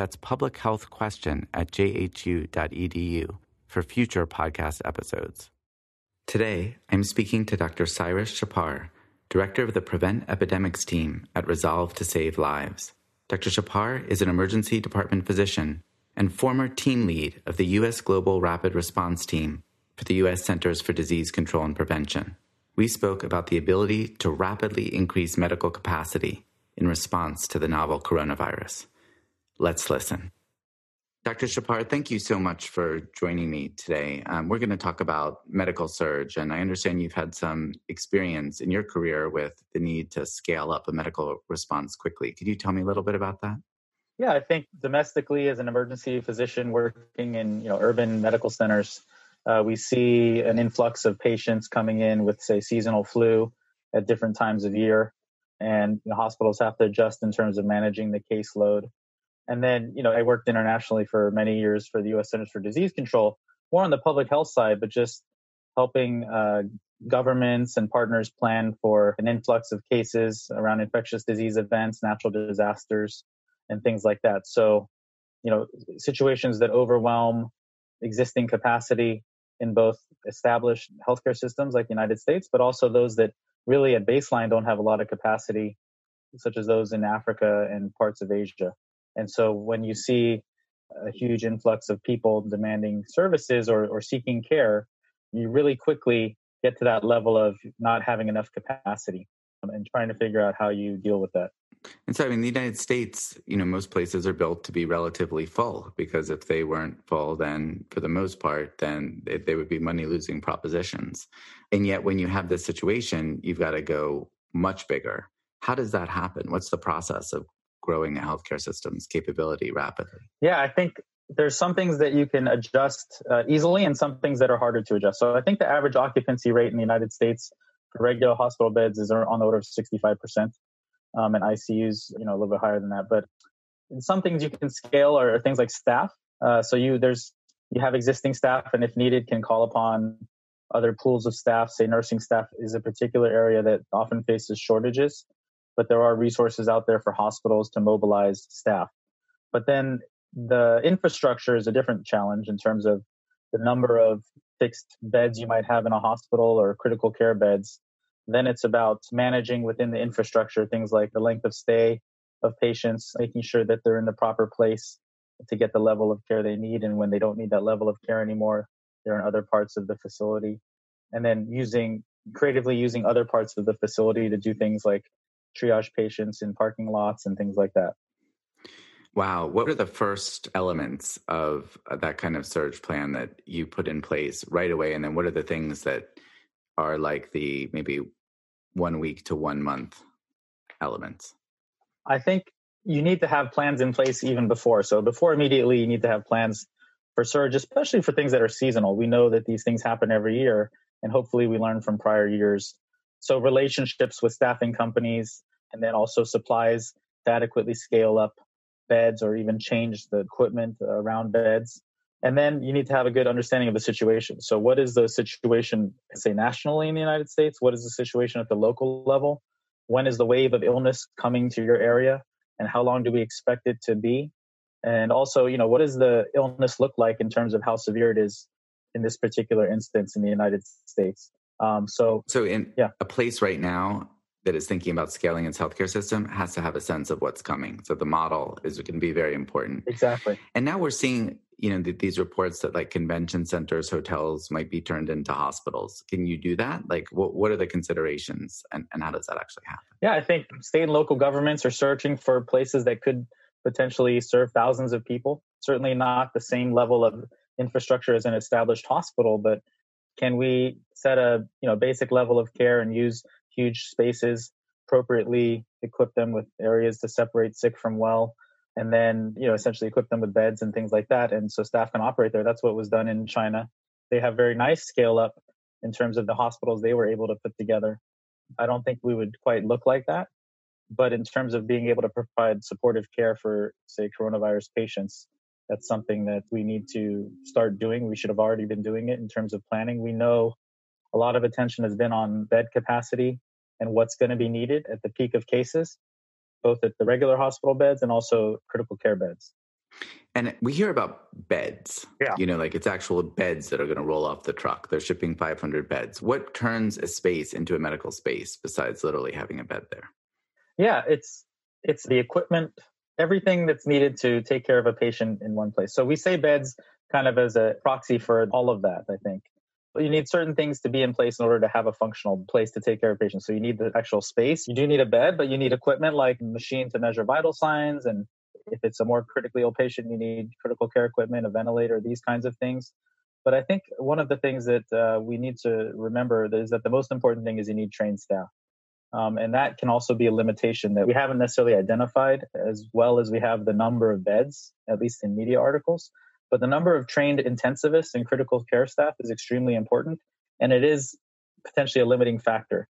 That's publichealthquestion at jhu.edu for future podcast episodes. Today, I'm speaking to Dr. Cyrus Shahpar, Director of the Prevent Epidemics Team at Resolve to Save Lives. Dr. Shahpar is an emergency department physician and former team lead of the U.S. Global Rapid Response Team for the U.S. Centers for Disease Control and Prevention. We spoke about the ability to rapidly increase medical capacity in response to the novel coronavirus. Let's listen. Dr. Shahpar, thank you so much for joining me today. Um, we're going to talk about medical surge, and I understand you've had some experience in your career with the need to scale up a medical response quickly. Could you tell me a little bit about that? Yeah, I think domestically, as an emergency physician working in you know urban medical centers, uh, we see an influx of patients coming in with, say, seasonal flu at different times of year, and you know, hospitals have to adjust in terms of managing the caseload. And then, you know, I worked internationally for many years for the U.S. Centers for Disease Control, more on the public health side, but just helping uh, governments and partners plan for an influx of cases around infectious disease events, natural disasters, and things like that. So, you know, situations that overwhelm existing capacity in both established healthcare systems like the United States, but also those that really at baseline don't have a lot of capacity, such as those in Africa and parts of Asia. And so when you see a huge influx of people demanding services or, or seeking care, you really quickly get to that level of not having enough capacity um, and trying to figure out how you deal with that. And so, I mean, the United States, you know, most places are built to be relatively full because if they weren't full, then for the most part, then they, they would be money losing propositions. And yet, when you have this situation, you've got to go much bigger. How does that happen? What's the process of growing a healthcare system's capability rapidly? Yeah, I think there's some things that you can adjust uh, easily and some things that are harder to adjust. So I think the average occupancy rate in the United States for regular hospital beds is on the order of 65%. Um, and ICUs, you know, a little bit higher than that. But some things you can scale are things like staff. Uh, so you there's you have existing staff, and if needed, can call upon other pools of staff. Say nursing staff is a particular area that often faces shortages but there are resources out there for hospitals to mobilize staff. But then the infrastructure is a different challenge in terms of the number of fixed beds you might have in a hospital or critical care beds. Then it's about managing within the infrastructure things like the length of stay of patients, making sure that they're in the proper place to get the level of care they need. And when they don't need that level of care anymore, they're in other parts of the facility. And then using creatively using other parts of the facility to do things like triage patients in parking lots and things like that. Wow. What are the first elements of uh, that kind of surge plan that you put in place right away? And then what are the things that are like the maybe one week to one month elements? I think you need to have plans in place even before. So before immediately, you need to have plans for surge, especially for things that are seasonal. We know that these things happen every year, and hopefully we learn from prior years so relationships with staffing companies and then also supplies to adequately scale up beds or even change the equipment around beds. And then you need to have a good understanding of the situation. So what is the situation, say nationally in the United States? What is the situation at the local level? When is the wave of illness coming to your area? And how long do we expect it to be? And also, you know, what does the illness look like in terms of how severe it is in this particular instance in the United States? Um, so, so in yeah. a place right now that is thinking about scaling its healthcare system has to have a sense of what's coming. So the model is going to be very important. Exactly. And now we're seeing, you know, th- these reports that like convention centers, hotels might be turned into hospitals. Can you do that? Like, what what are the considerations, and, and how does that actually happen? Yeah, I think state and local governments are searching for places that could potentially serve thousands of people. Certainly not the same level of infrastructure as an established hospital, but can we set a you know basic level of care and use huge spaces appropriately, equip them with areas to separate sick from well, and then you know essentially equip them with beds and things like that and so staff can operate there. That's what was done in china. They have very nice scale up in terms of the hospitals they were able to put together. I don't think we would quite look like that but in terms of being able to provide supportive care for say coronavirus patients that's something that we need to start doing we should have already been doing it in terms of planning we know a lot of attention has been on bed capacity and what's going to be needed at the peak of cases both at the regular hospital beds and also critical care beds. And we hear about beds. Yeah. You know, like it's actual beds that are going to roll off the truck. They're shipping 500 beds. What turns a space into a medical space besides literally having a bed there? Yeah, it's it's the equipment, everything that's needed to take care of a patient in one place. So we say beds kind of as a proxy for all of that, I think you need certain things to be in place in order to have a functional place to take care of patients. So you need the actual space. You do need a bed, but you need equipment like machine to measure vital signs. And if it's a more critically ill patient, you need critical care equipment, a ventilator, these kinds of things. But I think one of the things that uh, we need to remember is that the most important thing is you need trained staff. Um, and that can also be a limitation that we haven't necessarily identified as well as we have the number of beds, at least in media articles. But the number of trained intensivists and critical care staff is extremely important, and it is potentially a limiting factor.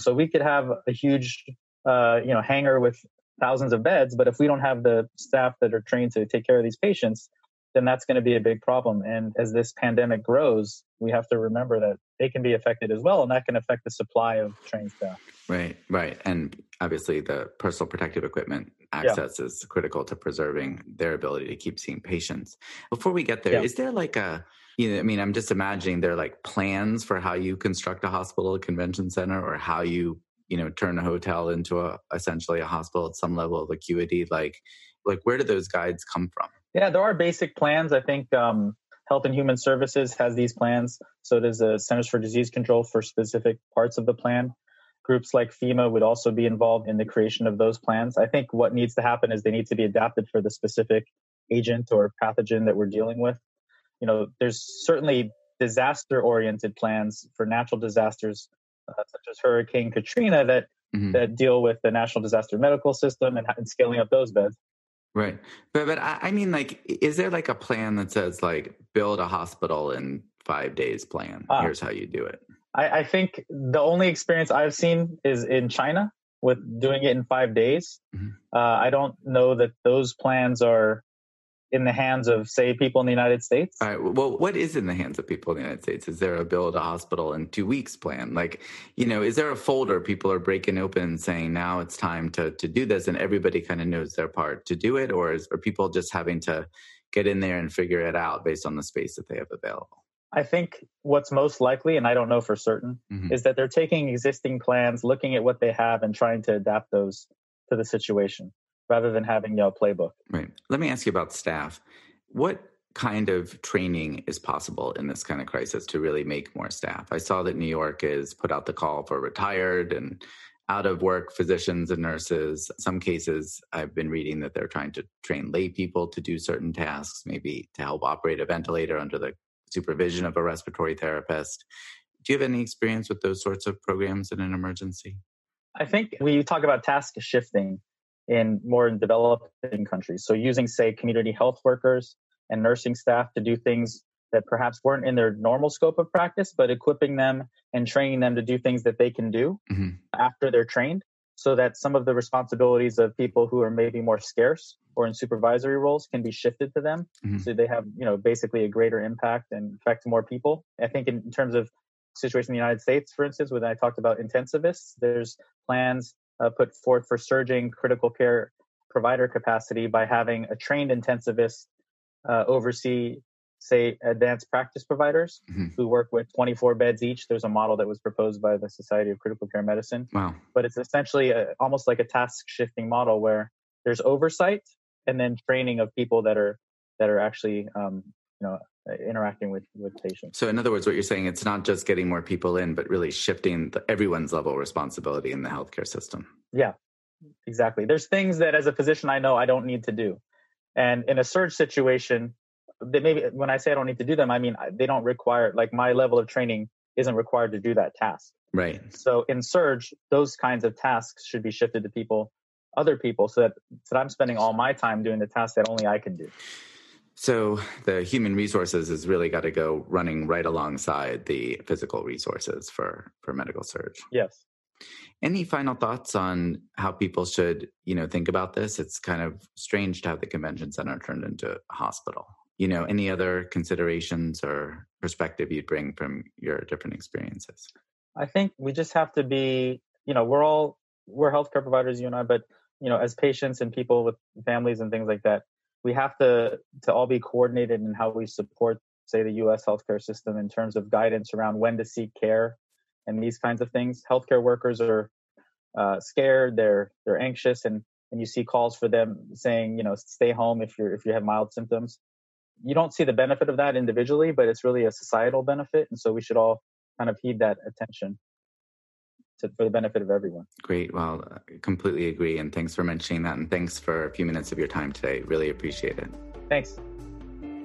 So we could have a huge, uh, you know, hangar with thousands of beds, but if we don't have the staff that are trained to take care of these patients, then that's going to be a big problem. And as this pandemic grows, we have to remember that they can be affected as well, and that can affect the supply of trained staff. Right, right. And obviously, the personal protective equipment access yeah. is critical to preserving their ability to keep seeing patients. Before we get there, yeah. is there like a you know, I mean, I'm just imagining there are like plans for how you construct a hospital, a convention center, or how you, you know, turn a hotel into a essentially a hospital at some level of acuity. Like, like where do those guides come from? Yeah, there are basic plans. I think um, Health and Human Services has these plans. So there's the Centers for Disease Control for specific parts of the plan. Groups like FEMA would also be involved in the creation of those plans. I think what needs to happen is they need to be adapted for the specific agent or pathogen that we're dealing with. You know, there's certainly disaster oriented plans for natural disasters uh, such as Hurricane Katrina that mm-hmm. that deal with the national disaster medical system and, and scaling up those beds. Right. But but I, I mean like is there like a plan that says like build a hospital in five days plan? Uh, Here's how you do it. I, I think the only experience I've seen is in China with doing it in five days. Mm-hmm. Uh, I don't know that those plans are in the hands of, say, people in the United States? All right. Well, what is in the hands of people in the United States? Is there a build a hospital in two weeks plan? Like, you know, is there a folder people are breaking open saying now it's time to to do this, and everybody kind of knows their part to do it, or is, are people just having to get in there and figure it out based on the space that they have available? I think what's most likely, and I don't know for certain, mm-hmm. is that they're taking existing plans, looking at what they have, and trying to adapt those to the situation rather than having a playbook. Right. Let me ask you about staff. What kind of training is possible in this kind of crisis to really make more staff? I saw that New York has put out the call for retired and out of work physicians and nurses. Some cases I've been reading that they're trying to train lay people to do certain tasks, maybe to help operate a ventilator under the supervision of a respiratory therapist. Do you have any experience with those sorts of programs in an emergency? I think we talk about task shifting in more developing countries. So using, say, community health workers and nursing staff to do things that perhaps weren't in their normal scope of practice, but equipping them and training them to do things that they can do mm-hmm. after they're trained so that some of the responsibilities of people who are maybe more scarce or in supervisory roles can be shifted to them mm-hmm. so they have you know basically a greater impact and affect more people i think in, in terms of situation in the united states for instance when i talked about intensivists there's plans uh, put forth for surging critical care provider capacity by having a trained intensivist uh, oversee, say, advanced practice providers mm-hmm. who work with 24 beds each. There's a model that was proposed by the Society of Critical Care Medicine. Wow. But it's essentially a, almost like a task shifting model where there's oversight and then training of people that are that are actually um, you know uh, Uh, interacting with with patients. So, in other words, what you're saying, it's not just getting more people in, but really shifting the, everyone's level of responsibility in the healthcare system. Yeah, exactly. There's things that, as a physician, I know I don't need to do, and in a surge situation, that maybe when I say I don't need to do them, I mean they don't require like my level of training isn't required to do that task. Right. So in surge, those kinds of tasks should be shifted to people other people so that, so that I'm spending all my time doing the tasks that only I can do. So the human resources has really got to go running right alongside the physical resources for for medical surge. Yes. Any final thoughts on how people should, you know, think about this? It's kind of strange to have the convention center turned into a hospital. You know, any other considerations or perspective you'd bring from your different experiences? I think we just have to be, you know, we're all we're healthcare providers, you and I, but you know, as patients and people with families and things like that, we have to to all be coordinated in how we support, say, the U.S. healthcare system in terms of guidance around when to seek care and these kinds of things. Healthcare workers are uh, scared, they're they're anxious, and and you see calls for them saying, you know, stay home if you're if you have mild symptoms. You don't see the benefit of that individually, but it's really a societal benefit, and so we should all kind of heed that attention to, for the benefit of everyone. Great. Well, I completely agree, and thanks for mentioning that, and thanks for a few minutes of your time today. Really appreciate it. Thanks.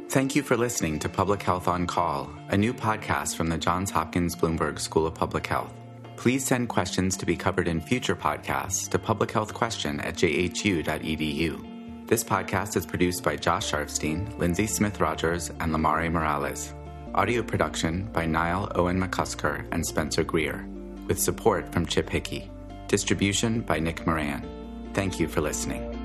Thank you for listening to Public Health on Call, a new podcast from the Johns Hopkins Bloomberg School of Public Health. Please send questions to be covered in future podcasts to publichealthquestion at jhu.edu. This podcast is produced by Josh Sharfstein, Lindsay Smith Rogers, and Lamare Morales. Audio production by Niall Owen McCusker and Spencer Greer, with support from Chip Hickey. Distribution by Nick Moran. Thank you for listening.